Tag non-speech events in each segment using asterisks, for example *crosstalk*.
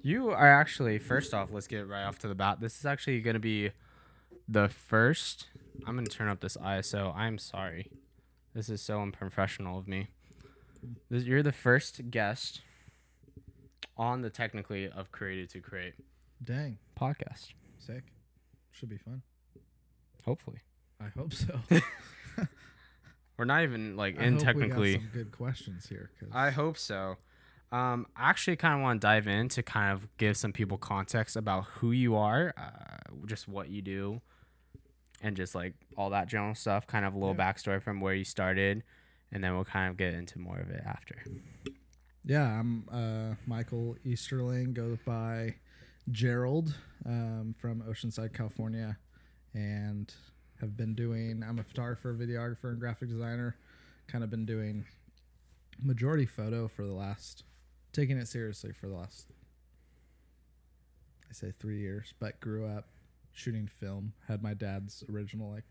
You are actually first off. Let's get right off to the bat. This is actually going to be the first. I'm going to turn up this ISO. I'm sorry. This is so unprofessional of me. This, you're the first guest on the technically of created to create Dang, podcast. sick. Should be fun. Hopefully, I hope so. *laughs* *laughs* we're not even like I in hope technically. we got some good questions here. 'cause- I hope so. Um, I actually kind of want to dive in to kind of give some people context about who you are, uh, just what you do, and just like all that general stuff. Kind of a little Yeah. backstory from where you started, and then we'll kind of get into more of it after. Yeah, I'm uh, Michael Easterling. Goes by Gerald um, from Oceanside, California, and have been doing. I'm a photographer, videographer, and graphic designer. Kind of been doing majority photo for the last, taking it seriously for the last. I say three years, but grew up shooting film. Had my dad's original like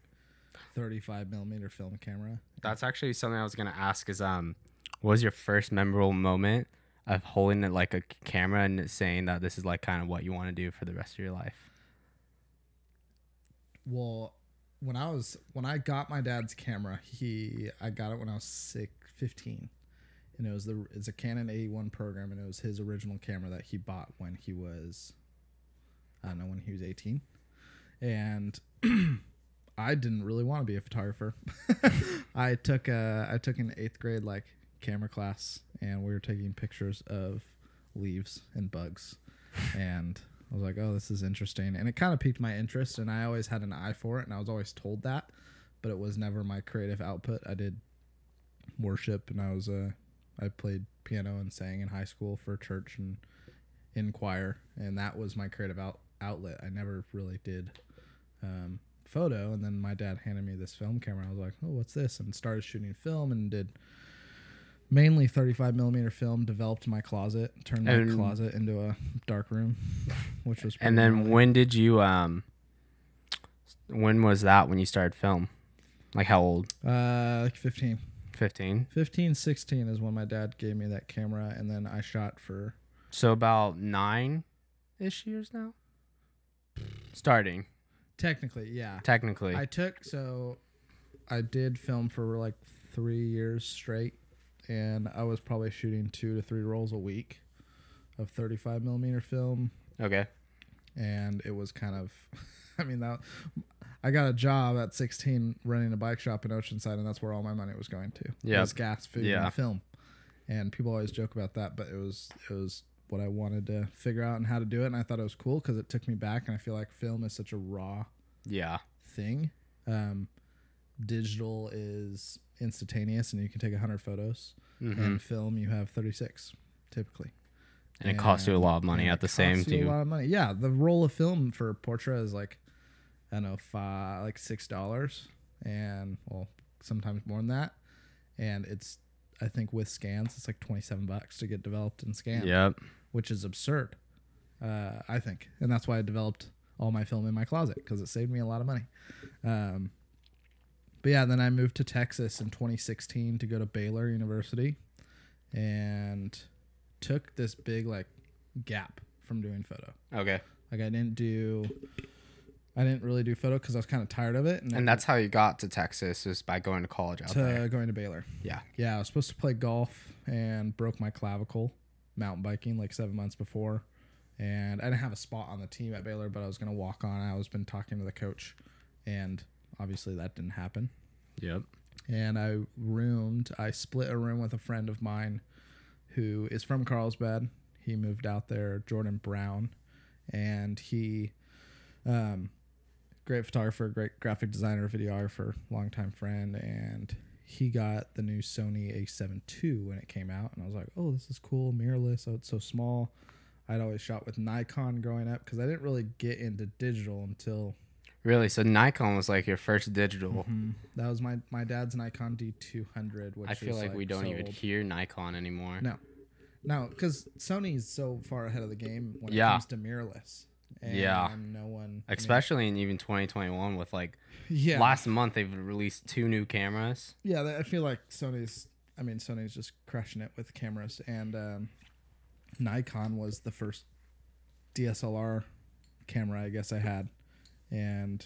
35 millimeter film camera. That's actually something I was gonna ask. Is um, what was your first memorable moment of holding it like a camera and saying that this is like kind of what you want to do for the rest of your life? Well, when I was when I got my dad's camera, he I got it when I was six, 15. And it was the it's a Canon AE-1 program and it was his original camera that he bought when he was I don't know when he was 18. And *clears throat* I didn't really want to be a photographer. *laughs* I took a I took an 8th grade like camera class and we were taking pictures of leaves and bugs. And I was like, oh, this is interesting. And it kind of piqued my interest. And I always had an eye for it. And I was always told that. But it was never my creative output. I did worship and I was, uh, I played piano and sang in high school for church and in choir. And that was my creative out- outlet. I never really did um, photo. And then my dad handed me this film camera. I was like, oh, what's this? And started shooting film and did mainly 35 millimeter film developed my closet turned my And- closet into a dark room *laughs* which was And then gnarly. when did you um when was that when you started film? Like how old? uh like 15 15. 15 16 is when my dad gave me that camera and then i shot for So about 9 ish years now. Starting technically yeah technically. i took so i did film for like three years straight and i was probably shooting two to three rolls a week of 35 millimeter film okay. and it was kind of *laughs* i mean that i got a job at 16 running a bike shop in oceanside and that's where all my money was going to Yep. was gas food Yeah. and film and people always joke about that but it was it was what i wanted to figure out and how to do it and i thought it was cool because it took me back and i feel like film is such a raw Yeah. thing um digital is instantaneous and you can take 100 photos Mhm. and film you have 36 typically And it costs you a lot of money at the same too. A lot of money. Yeah, the roll of film for Portra is like, I don't know, five, like six dollars, and well, sometimes more than that. And it's, I think with scans, it's like twenty seven bucks to get developed and scanned, Yep. which is absurd. Uh, I think, and that's why I developed all my film in my closet because it saved me a lot of money. Um, but yeah, then I moved to Texas in 2016 to go to Baylor University, and took this big like gap from doing photo. Okay. Like I didn't do, I didn't really do photo because I was kind of tired of it, and, And that's how you got to Texas is by going to college out to there. going to Baylor. Yeah. Yeah, I was supposed to play golf and broke my clavicle mountain biking like seven months before, and I didn't have a spot on the team at Baylor, but I was gonna walk on. I was been talking to the coach, and obviously that didn't happen. Yep. and I roomed. I split a room with a friend of mine who is from Carlsbad. He moved out there, Jordan Brown, and he, um, great photographer, great graphic designer, videographer, longtime friend, and he got the new Sony A7 II when it came out, and I was like, oh, this is cool, mirrorless. Oh, it's so small. I'd always shot with Nikon growing up because I didn't really get into digital until Really? So Nikon was like your first digital. Mhm. That was my my dad's Nikon D200, which I feel is, like, we don't so even old. hear Nikon anymore. No, no, because Sony's so far ahead of the game when it comes to mirrorless. And Yeah. no one, Especially in even 2021 with like *laughs* yeah, last month they've released two new cameras. yeah. I feel like Sony's. I mean, Sony's just crushing it with cameras, and um, Nikon was the first DSLR camera, I guess I had, and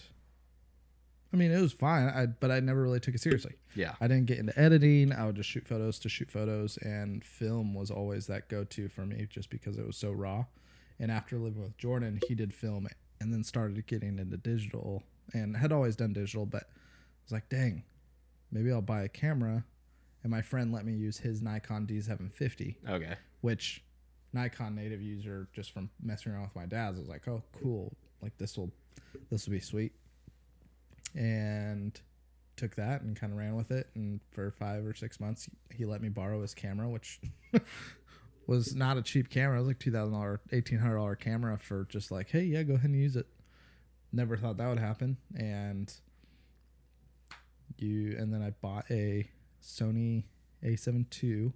I mean it was fine. I but I never really took it seriously. Yeah. I didn't get into editing. I would just shoot photos to shoot photos, and film was always that go to for me, just because it was so raw. And after living with Jordan, he did film and then started getting into digital, and had always done digital, but I was like, dang, maybe I'll buy a camera. And my friend let me use his Nikon D750 Okay. which Nikon native user just from messing around with my dad's was like, oh cool, like this will this will be sweet. And took that and kind of ran with it and for 5 or 6 months he let me borrow his camera which *laughs* was not a cheap camera. It was like $2000 $1800 camera for just like, hey, yeah, go ahead and use it. Never thought that would happen and you and then I bought a Sony A7 II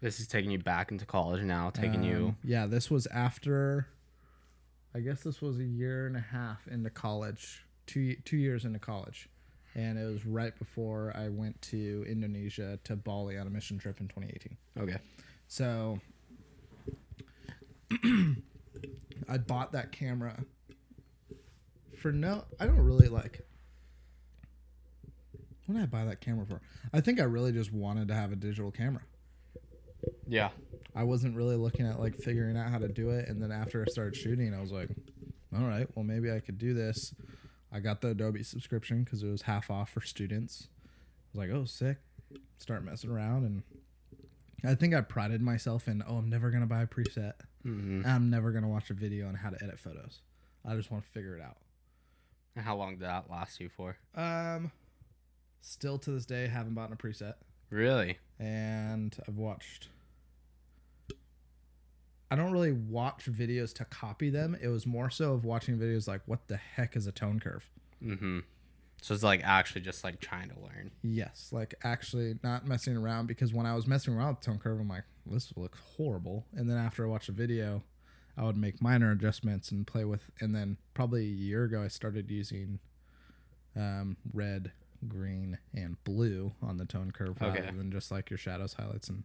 This is taking you back into college now, taking you. um, Yeah, this was after. I guess this was a year and a half into college, two two years into college, and it was right before I went to Indonesia to Bali on a mission trip in 2018. Okay. So *clears throat* I bought that camera for no. I don't really like. What did I buy that camera for? I think I really just wanted to have a digital camera. Yeah. I wasn't really looking at like figuring out how to do it. And then after I started shooting, I was like, all right, well, maybe I could do this. I got the Adobe subscription because it was half off for students. I was like, oh, sick. Start messing around. And I think I prided myself in, oh, I'm never going to buy a preset. Hmm I'm never going to watch a video on how to edit photos. I just want to figure it out. And how long did that last you for? Um, still to this day, haven't bought a preset. Really? and I've watched. I don't really watch videos to copy them. It was more so of watching videos like, what the heck is a tone curve? Mm-hmm. So it's like actually just like trying to learn. Yes, like actually not messing around because when I was messing around with tone curve, I'm like, this looks horrible. And then after I watched a video, I would make minor adjustments and play with. And then probably a year ago, I started using um, red, green, and blue on the tone curve Okay. rather than just like your shadows, highlights, and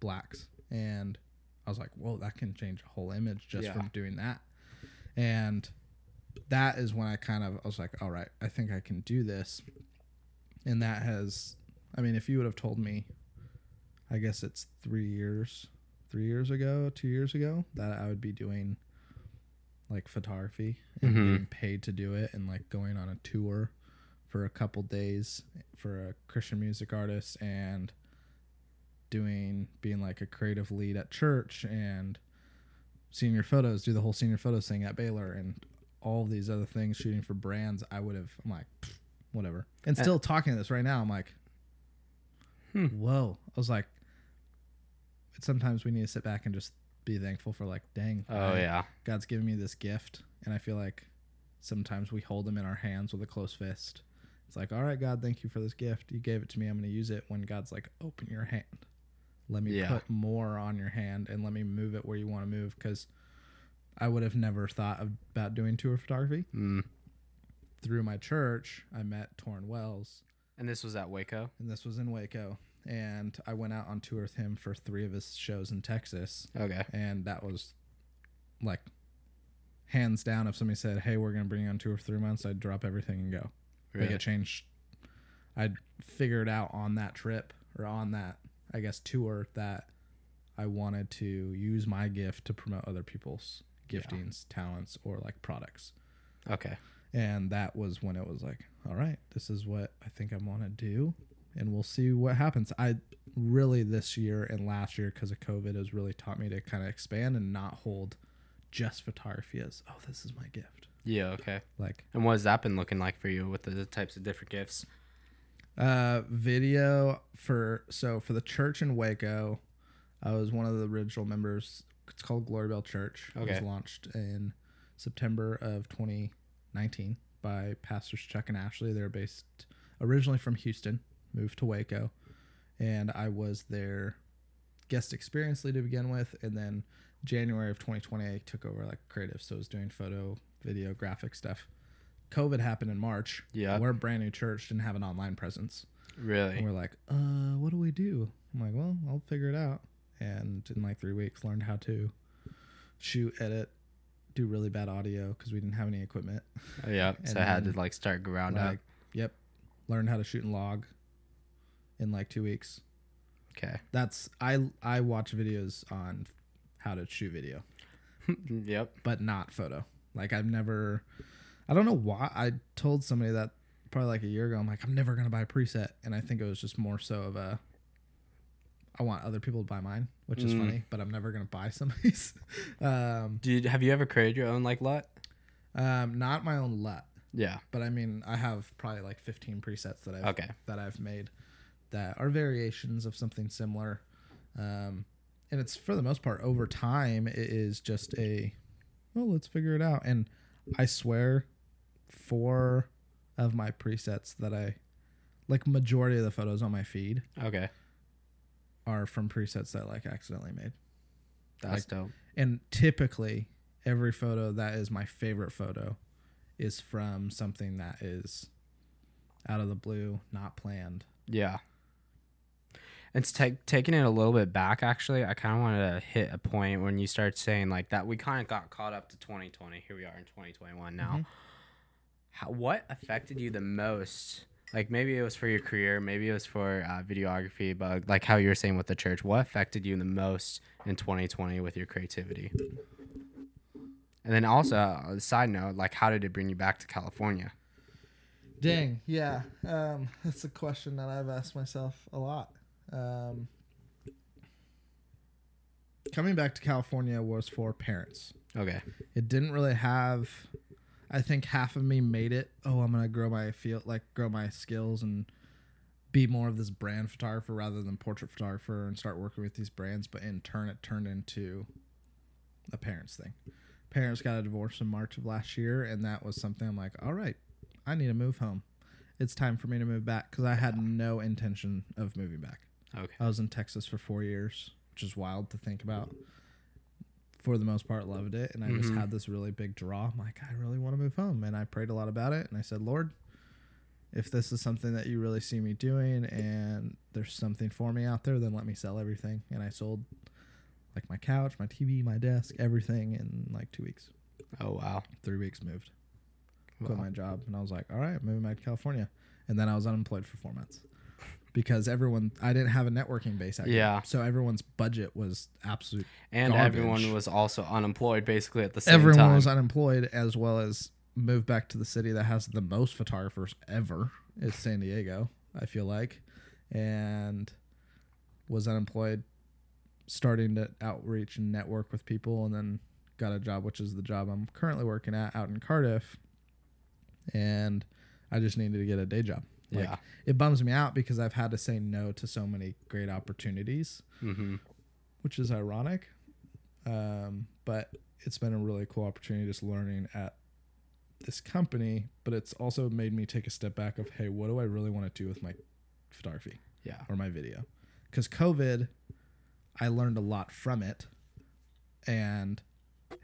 blacks. And I was like, whoa, that can change a whole image just Yeah. from doing that. And that is when I kind of I was like, all right, I think I can do this. And that has I mean, if you would have told me I guess it's 3 years, 3 years ago, 2 years ago that I would be doing like photography and Mhm. getting paid to do it and like going on a tour for a couple days for a Christian music artist and doing being like a creative lead at church and senior photos, do the whole senior photos thing at Baylor and all these other things, shooting for brands, I would have. I'm like, whatever. And Uh, still talking to this right now, I'm like, Hmm. whoa. I was like, sometimes we need to sit back and just be thankful for like, dang, Oh I- yeah. God's given me this gift, and I feel like sometimes we hold them in our hands with a close fist. It's like, all right, God, thank you for this gift. You gave it to me. I'm going to use it. When God's like, open your hand. Let me Yeah. put more on your hand and let me move it where you want to move. Because I would have never thought of, about doing tour photography. Mm. Through my church, I met Tauren Wells, And this was at Waco. and this was in Waco. And I went out on tour with him for three of his shows in Texas. Okay. and that was like hands down if somebody said hey we're going to bring you on tour for three months i'd drop everything and go Really? make a change i'd figure out on that trip or on that i guess tour that i wanted to use my gift to promote other people's Yeah. giftings talents or like products Okay. and that was when it was like all right this is what i think i want to do and we'll see what happens i really this year and last year because of covid has really taught me to kind of expand and not hold just photography as oh this is my gift Yeah. Okay. like And what has that been looking like for you with the, the types of different gifts? uh video for so for the church in waco i was one of the original members it's called glory bell church Okay. it was launched in september of 2019 by pastors chuck and ashley they're based originally from houston moved to waco and i was their guest experience lead to begin with and then january of 2020 i took over like creative so i was doing photo video graphic stuff covid happened in march Yeah. we're a brand new church, didn't have an online presence. Really? And we're like, uh, what do we do? I'm like, well, I'll figure it out. And in like three weeks, learned how to shoot, edit, do really bad audio because we didn't have any equipment. Oh, yeah. *laughs* So I had to like start ground up. Like, yep, learn how to shoot and log in like two weeks. Okay. That's I I watch videos on how to shoot video, *laughs* yep. but not photo. Like I've never, I don't know why. I told somebody that probably like a year ago. I'm like, I'm never gonna buy a preset, and I think it was just more so of a. I want other people to buy mine, which is Mm. funny, but I'm never gonna buy *laughs* somebody's. um, Did have you ever created your own like LUT? um, not my own LUT, Yeah. but I mean, I have probably like 15 presets that I've Okay. that I've made that are variations of something similar. Um, and it's for the most part over time, it is just a, well, let's figure it out. And I swear, four of my presets that I, like, majority of the photos on my feed Okay. Are from presets that I, like accidentally made. That's dope. And typically, every photo that is my favorite photo is from something that is out of the blue, not planned. Yeah. It's take, taking it a little bit back, actually. I kind of wanted to hit a point when you start saying like that. We kind of got caught up to 2020. Here we are in 2021 now. Mhm. How, what affected you the most? Like maybe it was for your career, maybe it was for uh, videography, but like how you were saying with the church, what affected you the most in 2020 with your creativity? And then also, uh, side note, like how did it bring you back to California? Dang, yeah. Um, *laughs* that's a question that I've asked myself a lot. Um, coming back to California was for parents. Okay. It didn't really have. I think half of me made it. Oh, I'm gonna grow my field, like grow my skills and be more of this brand photographer rather than portrait photographer, and start working with these brands. But in turn, it turned into a parents thing. Parents got a divorce in March of last year, and that was something I'm like, all right, I need to move home. It's time for me to move back because I had no intention of moving back. Okay. I was in Texas for four years, which is wild to think about. For the most part, loved it, and I just Mhm. had this really big draw. I'm like, I really want to move home, and I prayed a lot about it, and I said, Lord, if this is something that you really see me doing, and there's something for me out there, then let me sell everything. And I sold like my couch, my TV, my desk, everything in like two weeks. Oh wow. Three weeks moved, quit Wow. my job, and I was like, all right, moving back to California, and then I was unemployed for four months because everyone I didn't have a networking base. here. Yeah. so everyone's budget was absolute. And Garbage. everyone was also unemployed basically at the same everyone time. Everyone was unemployed as well as moved back to the city that has the most photographers ever is San Diego. I feel like, and was unemployed, starting to outreach and network with people, and then got a job, which is the job I'm currently working at out in Cardiff, and I just needed to get a day job. Like, yeah. it bums me out because I've had to say no to so many great opportunities, Mm-hmm. which is ironic. Um, but it's been a really cool opportunity just learning at this company, but it's also made me take a step back of, hey, what do I really want to do with my photography Yeah. or my video? Because COVID, I learned a lot from it. And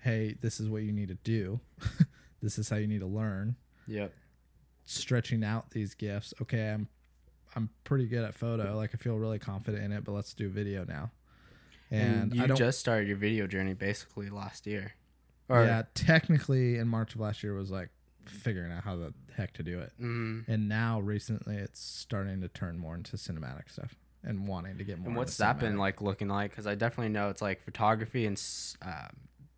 hey, this is what you need to do. *laughs* this is how you need to learn Yep. Stretching out these gifts. Okay, I'm I'm pretty good at photo. Like I feel really confident in it, but let's do video now. And, you I don't just started your video journey basically last year. Or yeah, technically in March of last year was like figuring out how the heck to do it. mm, And now recently it's starting to turn more into cinematic stuff and wanting to get more. and what's that been like looking like? Because I definitely know it's like photography and uh,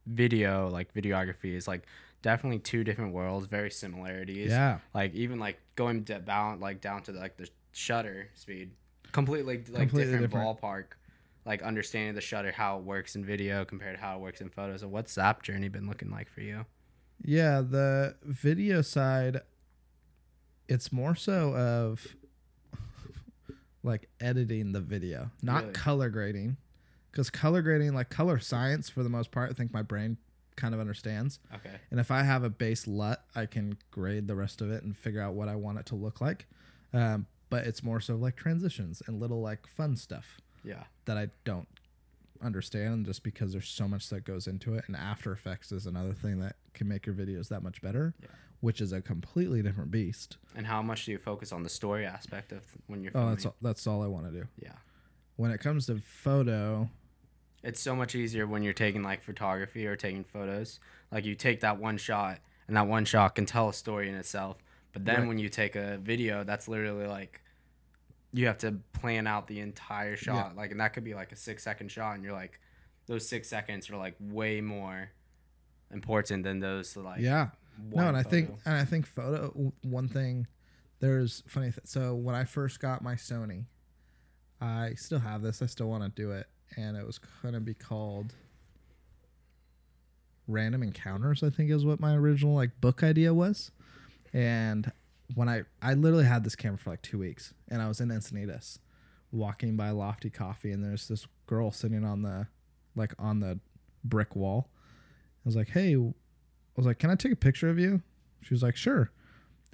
video, like videography, is like definitely two different worlds, very similarities. Yeah. Like even like going down like down to like the shutter speed, completely like Completely different, different. ballpark. Like understanding the shutter, how it works in video compared to how it works in photos. So what's that journey been looking like for you? Yeah, the video side, it's more so of *laughs* like editing the video, not Really? color grading. Because color grading, like color science for the most part, I think my brain kind of understands. Okay. And if I have a base LUT, I can grade the rest of it and figure out what I want it to look like. Um, but it's more so like transitions and little like fun stuff Yeah. that I don't understand just because there's so much that goes into it. And After Effects is another thing that can make your videos that much better, Yeah. which is a completely different beast. And how much do you focus on the story aspect of when you're Oh, that's all, that's all I want to do. yeah. When it comes to photo, it's so much easier when you're taking like photography or taking photos. Like you take that one shot, and that one shot can tell a story in itself. But then Right. when you take a video, that's literally like you have to plan out the entire shot. Like, and that could be like a six second shot, and you're like, those six seconds are like way more important than those like yeah. No, and I think and I think photo one thing there's funny th- so when I first got my Sony I still have this I still want to do it and it was going to be called Random Encounters I think is what my original like book idea was and when I I literally had this camera for like 2 weeks and I was in Encinitas walking by Lofty Coffee and there's this girl sitting on the like on the brick wall I was like hey I was like, "Can I take a picture of you?" She was like, "Sure."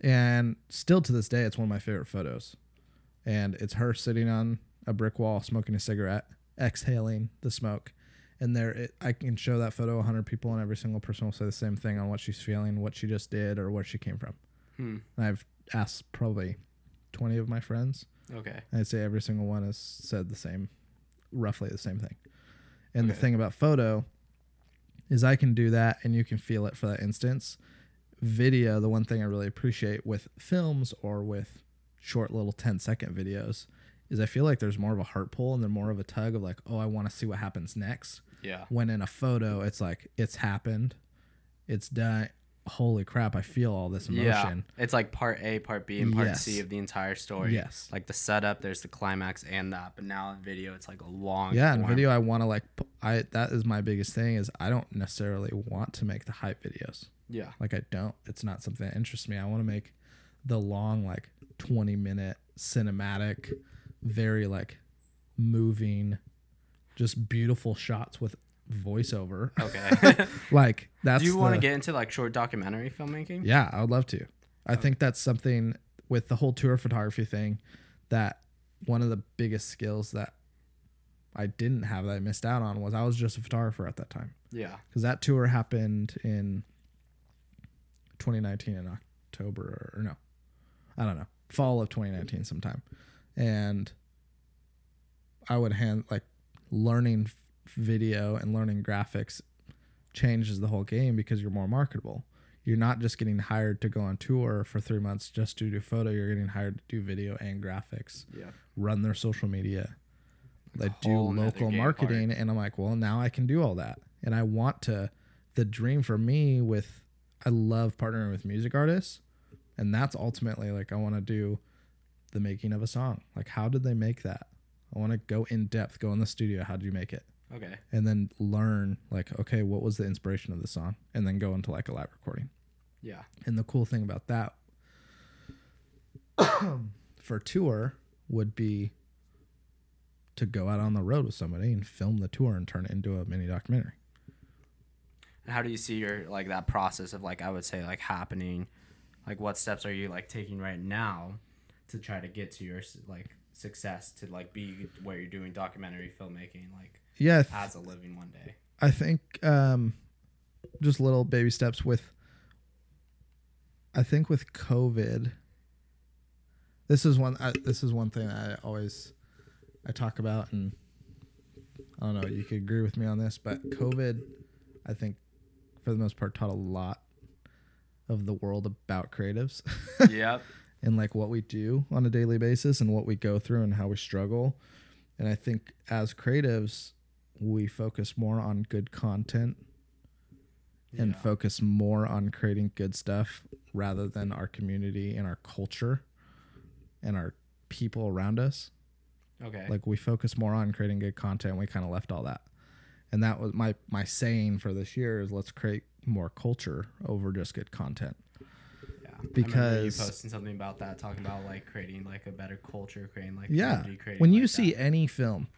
And still to this day, it's one of my favorite photos. And it's her sitting on a brick wall, smoking a cigarette, exhaling the smoke. And there, it, I can show that photo to 100 people, and every single person will say the same thing on what she's feeling, what she just did, or where she came from. Hmm. And I've asked probably 20 of my friends, Okay. I'd say every single one has said the same, roughly the same thing. And the thing about photo is I can do that and you can feel it for that instance. Video, the one thing I really appreciate with films or with short little 10 second videos is I feel like there's more of a heart pull and then more of a tug of like, oh, I want to see what happens next. Yeah. When in a photo, it's like, it's happened, it's done. Holy crap, I feel all this emotion. Yeah. It's like part A, part B, and part Yes. C of the entire story. Yes. Like the setup, there's the climax and that. But now in video, it's like a long. yeah in video i want to like I that is my biggest thing is i don't necessarily want to make the hype videos Yeah. like i don't it's not something that interests me i want to make the long like 20 minute cinematic very like moving just beautiful shots with voiceover Okay. *laughs* like that's Do you want to get into like short documentary filmmaking? yeah i would love to i think that's something with the whole tour photography thing that one of the biggest skills that i didn't have that i missed out on was i was just a photographer at that time Yeah. because that tour happened in 2019 in October or no, I don't know, fall of 2019 sometime, and I would hand like learning video and learning graphics changes the whole game because you're more marketable. You're not just getting hired to go on tour for three months just to do photo. You're getting hired to do video and graphics, Yeah. run their social media, like do local game marketing and i'm like well now i can do all that and i want to the dream for me with i love partnering with music artists and that's ultimately like i want to do the making of a song like how did they make that i want to go in depth go in the studio how did you make it Okay. and then learn like okay what was the inspiration of the song and then go into like a live recording Yeah. and the cool thing about that *coughs* for tour would be to go out on the road with somebody and film the tour and turn it into a mini documentary. And how do you see your like that process of like I would say like happening? Like what steps are you like taking right now to try to get to your like success to like be where you're doing documentary filmmaking like Yeah, th- as a living one day? I think um, just little baby steps with. I think with COVID, this is one. I, this is one thing I always I talk about, and I don't know. You could agree with me on this, but COVID, I think, for the most part, taught a lot of the world about creatives *laughs* yep. And like what we do on a daily basis and what we go through and how we struggle. And I think as creatives, we focus more on good content and Yeah. focus more on creating good stuff rather than our community and our culture and our people around us. Okay. Like we focus more on creating good content. We kind of left all that. And that was my my saying for this year is let's create more culture over just good content. I you because- posting something about that, talking about like creating like a better culture, creating like Yeah. creating, When you like, see that. any film,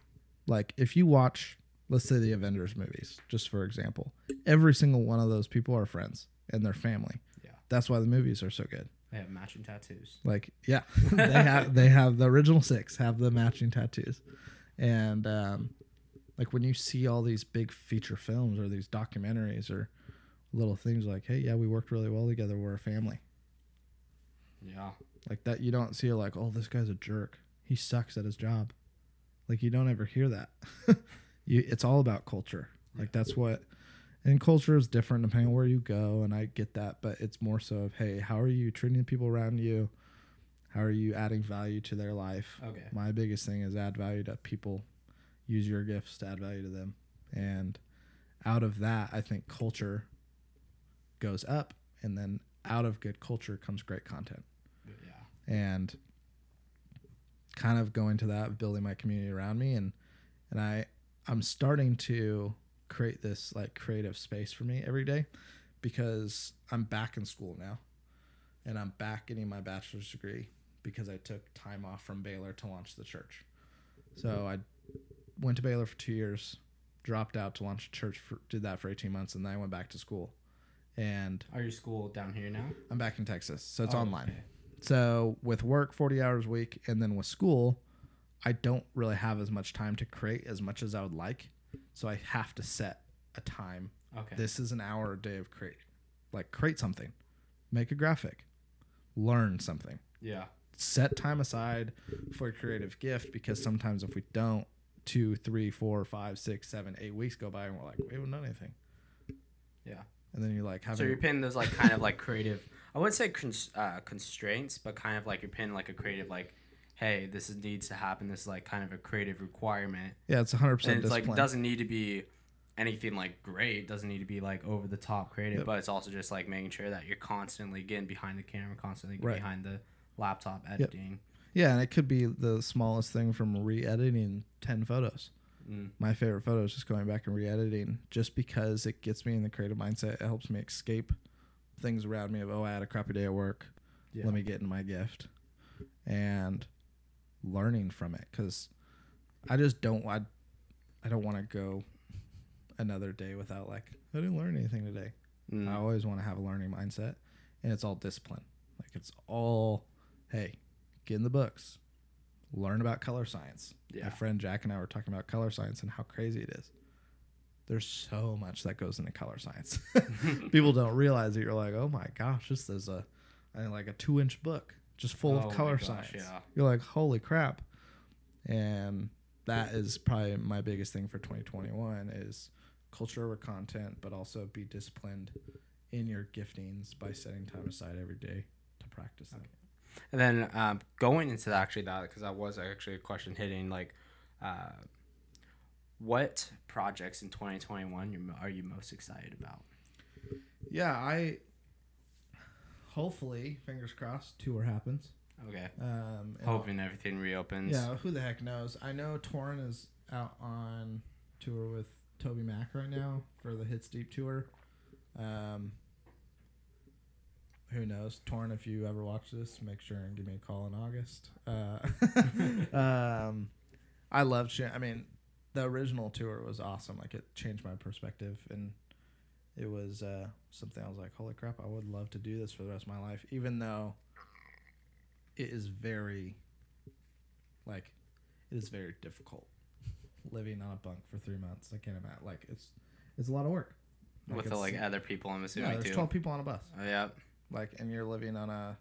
like if you watch, let's say the Avengers movies, just for example, every single one of those people are friends and their family. Yeah. That's why the movies are so good. they have matching tattoos. Like, yeah, *laughs* *laughs* they have they have the original six have the matching tattoos, and um, like when you see all these big feature films or these documentaries or little things like, hey, yeah, we worked really well together. We're a family. Yeah. Like that, you don't see like, oh, this guy's a jerk. He sucks at his job. Like you don't ever hear that. *laughs* you, it's all about culture. Like that's what, and culture is different depending on where you go, and I get that, but it's more so of hey, how are you treating the people around you? How are you adding value to their life? Okay. My biggest thing is add value to people. Use your gifts to add value to them, and out of that, I think culture goes up, and then out of good culture comes great content Yeah. And kind of going to that building my community around me and and I I'm starting to create this like creative space for me every day because I'm back in school now and I'm back getting my bachelor's degree because I took time off from Baylor to launch the church. So mm-hmm. I went to Baylor for 2 years, dropped out to launch a church for, did that for 18 months and then I went back to school. And Are you school down here now? I'm back in Texas. So it's Oh, online. okay. So with work 40 hours a week and then with school, I don't really have as much time to create as much as I would like. So I have to set a time. Okay. This is an hour a day of create. Like create something. Make a graphic. Learn something. yeah. Set time aside for a creative gift because sometimes if we don't, two, three, four, five, six, seven, eight weeks go by and we're like, we haven't done anything. Yeah. And then you're like having So you're pinning those like kind of like creative. I wouldn't say cons- uh, constraints, but kind of like you're pinning like a creative like, hey, this is, needs to happen. This is like kind of a creative requirement, yeah, it's 100% and it's discipline. like doesn't need to be anything like great. It Doesn't need to be like over the top creative, Yep. but it's also just like making sure that you're constantly getting behind the camera, constantly Right. behind the laptop editing. Yeah, and it could be the smallest thing from re-editing ten photos. Mm. My favorite photo is just going back and re-editing, just because it gets me in the creative mindset. It helps me escape things around me of oh, I had a crappy day at work. Yeah. Let me get in my gift, and learning from it because I just don't I, I don't want to go another day without like I didn't learn anything today. Mm. I always want to have a learning mindset, and it's all discipline. Like it's all, hey, get in the books, learn about color science. Yeah. My friend Jack and I were talking about color science and how crazy it is. There's so much that goes into color science. *laughs* People don't realize that you're like, oh my gosh, this is a, like a two inch book just full Oh of color gosh, science. yeah. You're like, holy crap. And that is probably my biggest thing for 2021 is culture over content, but also be disciplined in your giftings by setting time aside every day to practice them. And then um, going into actually that, because that was actually a question hitting like, uh, what projects in 2021 are you most excited about? Yeah, I hopefully, fingers crossed, tour happens. Okay. Um, Hoping everything reopens. Yeah, who the heck knows? I know Tauren is out on tour with Toby Mac right now for the Hits Deep tour. Um, who knows? Tauren, if you ever watch this, make sure and give me a call in August. Uh, *laughs* um, I love Sh- I mean, the original tour was awesome. Like it changed my perspective, and it was uh, something I was like, "Holy crap! I would love to do this for the rest of my life." Even though it is very, like, it is very difficult *laughs* living on a bunk for three months. I can't imagine. Like it's it's a lot of work. With the like other people, I'm assuming. yeah, there's too. twelve people on a bus. Oh, yeah. Like, and you're living on a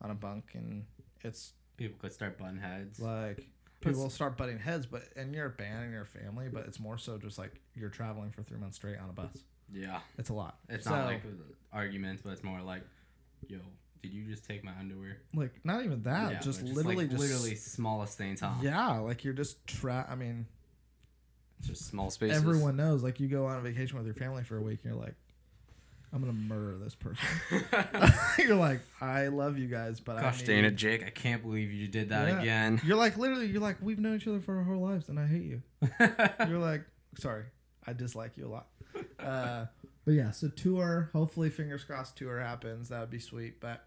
on a bunk, and it's People could start bun heads. like But people it's- start butting heads. But and you're a band and you're a family, but it's more so just like you're traveling for three months straight on a bus. Yeah. It's a lot. It's So, not like arguments, but it's more like, yo, did you just take my underwear? like not even that. Yeah, just but literally like, just literally smallest things, huh? yeah. Like you're just tra. I mean, It's just small spaces. everyone knows. Like you go on a vacation with your family for a week, and you're like, I'm gonna murder this person. *laughs* *laughs* you're like, I love you guys, but Gosh I dang it, Jake! I can't believe you did that Yeah. again. *laughs* You're like literally, you're like, we've known each other for our whole lives, and I hate you. You're like, sorry, I dislike you a lot. Uh, but yeah, so tour. Hopefully, fingers crossed, tour happens. That would be sweet. But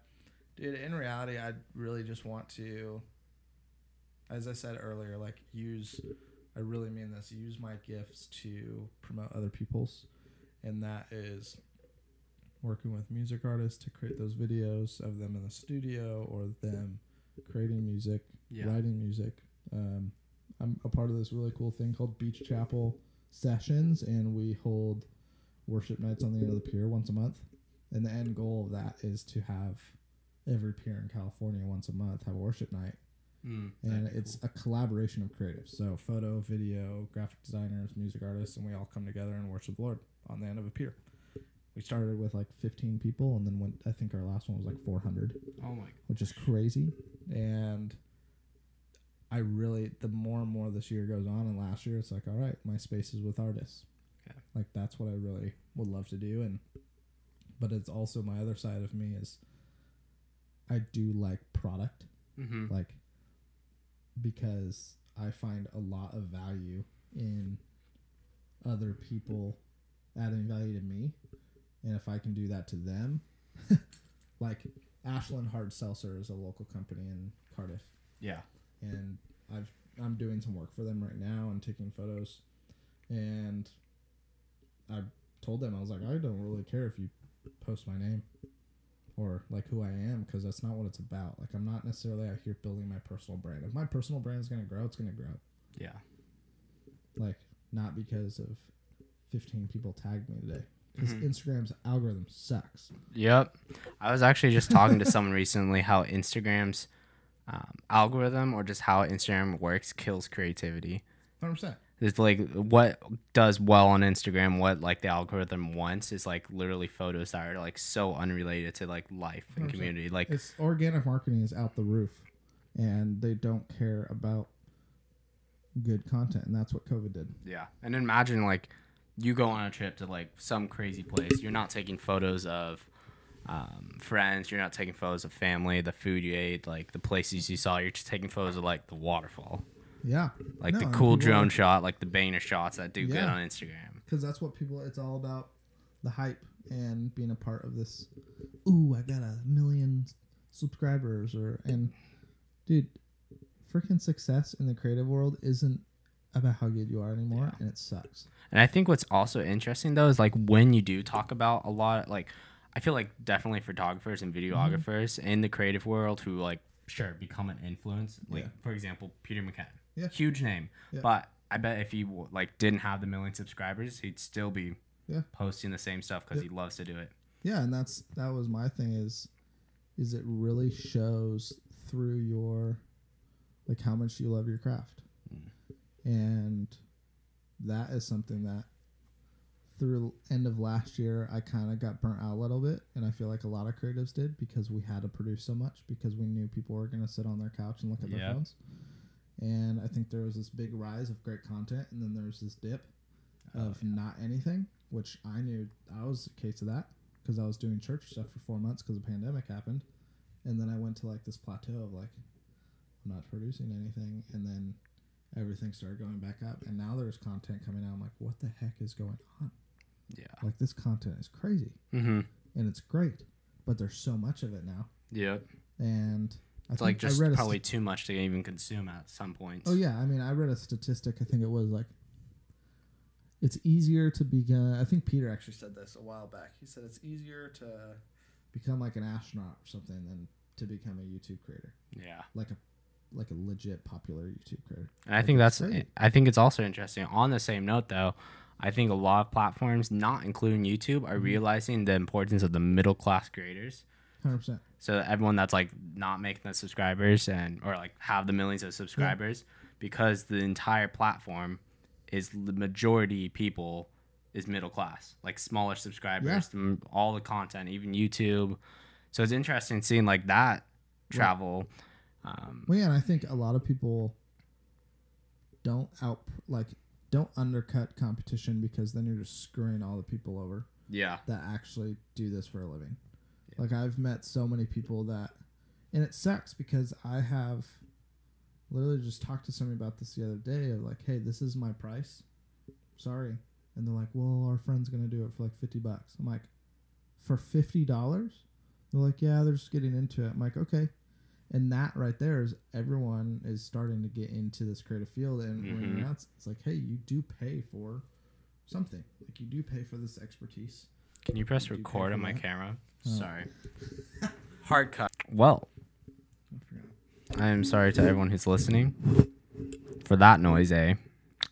dude, in reality, I really just want to, as I said earlier, like use. I really mean this. Use my gifts to promote other people's, and that is working with music artists to create those videos of them in the studio or them creating music yeah. writing music. Um, I'm a part of this really cool thing called Beach Chapel Sessions, and we hold worship nights on the end of the pier once a month. And the end goal of that is to have every pier in California once a month have a worship night. Mm, and it's a collaboration of creatives. So photo, video, graphic designers, music artists, and we all come together and worship the Lord on the end of a pier. We started with like 15 people, and then went. I think our last one was like 400, Oh my. God. Which is crazy. And I really, the more and more this year goes on, and last year it's like, all right, my space is with artists. Okay. Like that's what I really would love to do, and but it's also my other side of me is I do like product Mm-hmm. like because I find a lot of value in other people adding value to me, and if I can do that to them, *laughs* like Ashland Hard Seltzer is a local company in Cardiff, Yeah. and I've I'm doing some work for them right now and taking photos, and I told them I was like I don't really care if you post my name or like who I am because that's not what it's about. Like I'm not necessarily out here building my personal brand. If my personal brand is gonna grow, it's gonna grow. Yeah. Like not because of 15 people tagged me today. Because Mhm. Instagram's algorithm sucks. Yep. I was actually just talking to someone recently how Instagram's um, algorithm or just how Instagram works kills creativity. 100. percent It's like what does well on Instagram, what like the algorithm wants is like literally photos that are like so unrelated to like life and 100%. community. Like It's organic marketing is out the roof, and they don't care about good content, and that's what COVID did. Yeah. And imagine like you go on a trip to like some crazy place. You're not taking photos of um, friends. You're not taking photos of family, the food you ate, like the places you saw. You're just taking photos of like the waterfall, Yeah, like the No, and cool drone are- shot, like the Boehner shots that do good on Instagram. because that's what people. It's all about the hype and being a part of this. Ooh, I got a million subscribers, or and dude, freaking success in the creative world isn't about how good you are anymore, and it sucks. And I think what's also interesting though is like when you do talk about a lot, like I feel like definitely photographers and mm-hmm. videographers in the creative world who like sure become an influence. Like Yeah. for example, Peter McKinnon, Yeah. huge name, Yeah. but I bet if he like didn't have the million subscribers, he'd still be Yeah. posting the same stuff because Yeah. he loves to do it. Yeah, and that's that was my thing is is it really shows through your like how much you love your craft. Mm. And that is something that through end of last year I kind of got burnt out a little bit and I feel like a lot of creatives did because we had to produce so much because we knew people were going to sit on their couch and look at their phones. And I think there was this big rise of great content and then there's this dip oh, of not anything, which I knew I was a case of that because I was doing church stuff for four months because the pandemic happened, and then I went to like this plateau of like I'm not producing anything, and then everything started going back up, and now there's content coming out. I'm like, what the heck is going on? Yeah. Like this content is crazy, Mm-hmm. and it's great, but there's so much of it now, Yep. and I It's like just probably too much to even consume at some points. Oh yeah, I mean, I read a statistic. I think it was like it's easier to begin. I think Peter actually said this a while back. He said it's easier to become like an astronaut or something than to become a YouTube creator, Yeah. like a like a legit popular YouTube creator. And I think that's great. I think it's also interesting. On the same note though, I think a lot of platforms, not including YouTube, Mm-hmm. are realizing the importance of the middle class creators. Hundred percent. So everyone that's like not making the subscribers and or like have the millions of subscribers because the entire platform is the majority people is middle class, like smaller subscribers, m- all the content, even YouTube. So it's interesting seeing like that travel. Um, Well, yeah, and I think a lot of people don't out like don't undercut competition because then you're just screwing all the people over. yeah. that actually do this for a living. Like I've met so many people that, and it sucks because I have literally just talked to somebody about this the other day of like, hey, this is my price. Sorry, and they're like, well, our friend's gonna do it for like fifty bucks. I'm like, for fifty dollars? They're like, yeah, they're just getting into it. I'm like, okay. And that right there is everyone is starting to get into this creative field, and when Mhm. you're out, it's like, hey, you do pay for something. Like you do pay for this expertise. Can you press you record on my that? camera? Oh. Sorry. *laughs* Hard cut. Well, i am sorry to everyone who's listening for that noise, eh?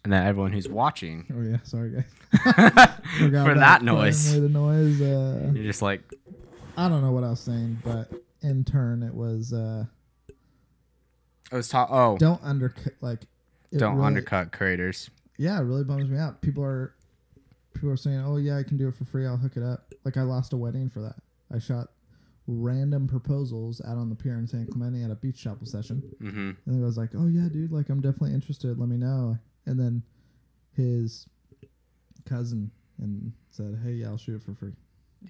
And then everyone who's watching Oh yeah, sorry guys. *laughs* for Forgot that noise. Made a noise. Uh, You're just like, I don't know what I was saying, but in turn, it was. Uh, I was ta- oh, don't, undercut like don't really- undercut creators. Yeah, it really bums me out. People are people are saying, "Oh yeah, I can do it for free. I'll hook it up." Like I lost a wedding for that. I shot random proposals out on the pier in San Clemente at a beach chapel session. Mm-hmm. And the guy's like, "Oh yeah, dude, like I'm definitely interested. Let me know." And then his cousin and said, "Hey, yeah, I'll shoot it for free."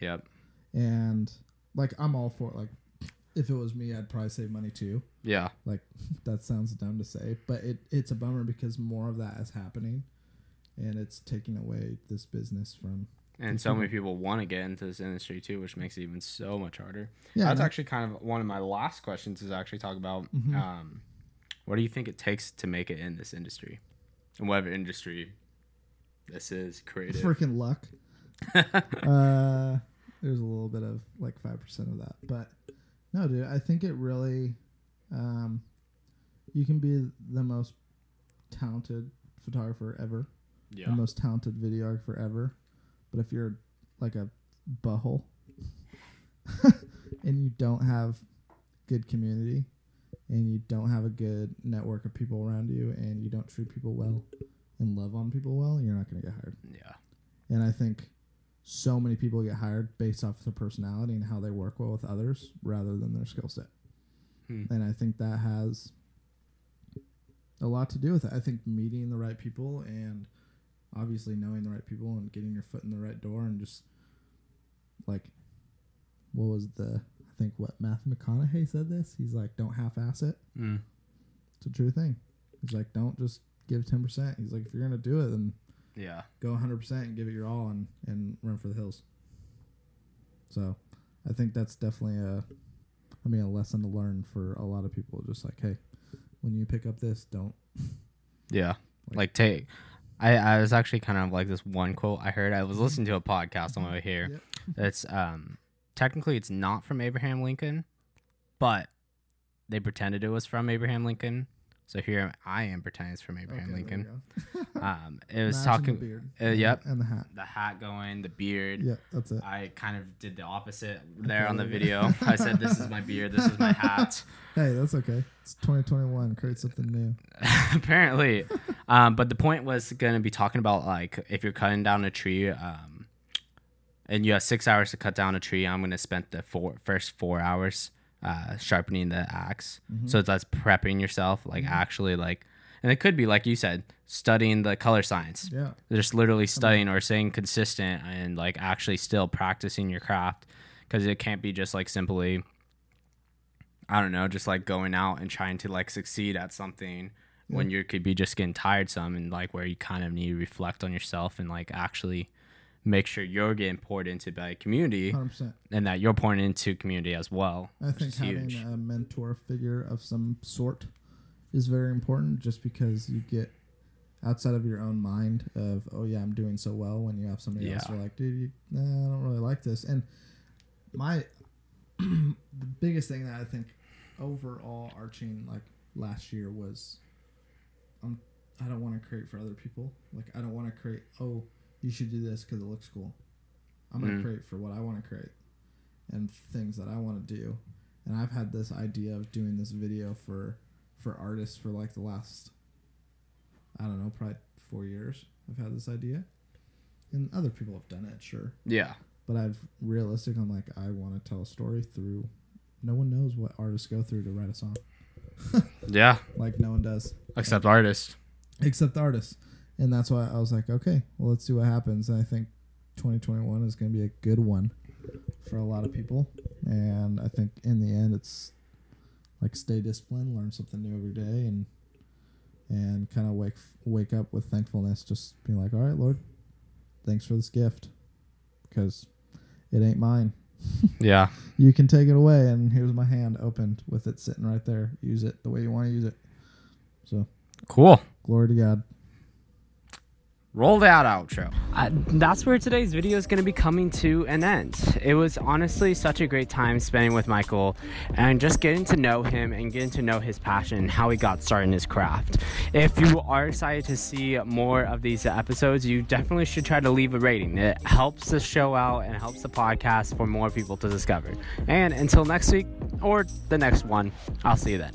Yep. And like I'm all for it. Like if it was me, I'd probably save money too. Yeah. Like *laughs* that sounds dumb to say, but it it's a bummer because more of that is happening, and it's taking away this business from. And so many people want to get into this industry too, which makes it even so much harder. Yeah, That's actually kind of one of my last questions is actually talk about Mhm. um, what do you think it takes to make it in this industry, and whatever industry this is, creative. freaking luck. *laughs* uh, there's a little bit of like five percent of that, but no, dude. I think it really, um, you can be the most talented photographer ever, yeah. the most talented videographer ever, but if you're like a butthole *laughs* and you don't have good community and you don't have a good network of people around you and you don't treat people well and love on people well, you're not going to get hired. Yeah. And I think so many people get hired based off their personality and how they work well with others rather than their skill set. Hmm. And I think that has a lot to do with it. I think meeting the right people and obviously knowing the right people and getting your foot in the right door and just like what was the I think what Matthew McConaughey said this. He's like, Don't half ass it. Mm. It's a true thing. He's like, Don't just give ten percent. He's like, if you're gonna do it then Yeah. go 100% and give it your all and, and run for the hills. So I think that's definitely a, I mean, a lesson to learn for a lot of people. Just like, hey, when you pick up this, don't. Yeah. Like- Like take I, I was actually kind of like this one quote I heard. I was listening to a podcast on my way here. Yep. It's um technically it's not from Abraham Lincoln, but they pretended it was from Abraham Lincoln. So here I am pretending it's from Abraham Okay, Lincoln. there you go. *laughs* Um it was talking the beard. uh, yep. And the hat. the hat going, the beard. Yeah, that's it. I kind of did the opposite there Okay, on the go. video. I said this is my beard, this is my *laughs* hat. Hey, that's okay. It's 2021. Create something new. *laughs* apparently um, but the point was going to be talking about like if you're cutting down a tree um, and you have six hours to cut down a tree i'm going to spend the four, first four hours uh, sharpening the ax so that's prepping yourself like actually like and it could be like you said studying the color science. Yeah. just literally studying or staying consistent and like actually still practicing your craft because it can't be just like simply i don't know just like going out and trying to like succeed at something when you could be just getting tired some and like where you kind of need to reflect on yourself and like actually make sure you're getting poured into by community 100%. and that you're pouring into community as well I think having huge a mentor figure of some sort is very important just because you get outside of your own mind of, oh, yeah, I'm doing so well when you have somebody else Yeah. who are like, dude, you, nah, I don't really like this. And my, *clears throat* the biggest thing that I think overall arching like last year was, um, I don't want to create for other people. Like, I don't want to create, oh, you should do this because it looks cool. I'm going to Mm. create for what I want to create and things that I want to do. And I've had this idea of doing this video for for artists for like the last I don't know, probably 4 years. I've had this idea. And other people have done it, sure. yeah But I've realistic I'm like I want to tell a story through no one knows what artists go through to write a song. *laughs* yeah Like no one does except artists except artists. And that's why I was like, okay, well, let's see what happens. And I think 2021 is going to be a good one for a lot of people. And I think in the end, it's like stay disciplined, learn something new every day, and and kind of wake wake up with thankfulness. Just being like, all right, Lord, thanks for this gift, because it ain't mine. *laughs* yeah You can take it away, and here's my hand opened with it sitting right there. Use it the way you want to use it. So cool glory to God. Roll that outro. Uh, that's where today's video is going to be coming to an end. It was honestly such a great time spending with Michael and just getting to know him and getting to know his passion and how he got started in his craft. If you are excited to see more of these episodes, you definitely should try to leave a rating. It helps the show out and helps the podcast for more people to discover. And until next week or the next one, I'll see you then.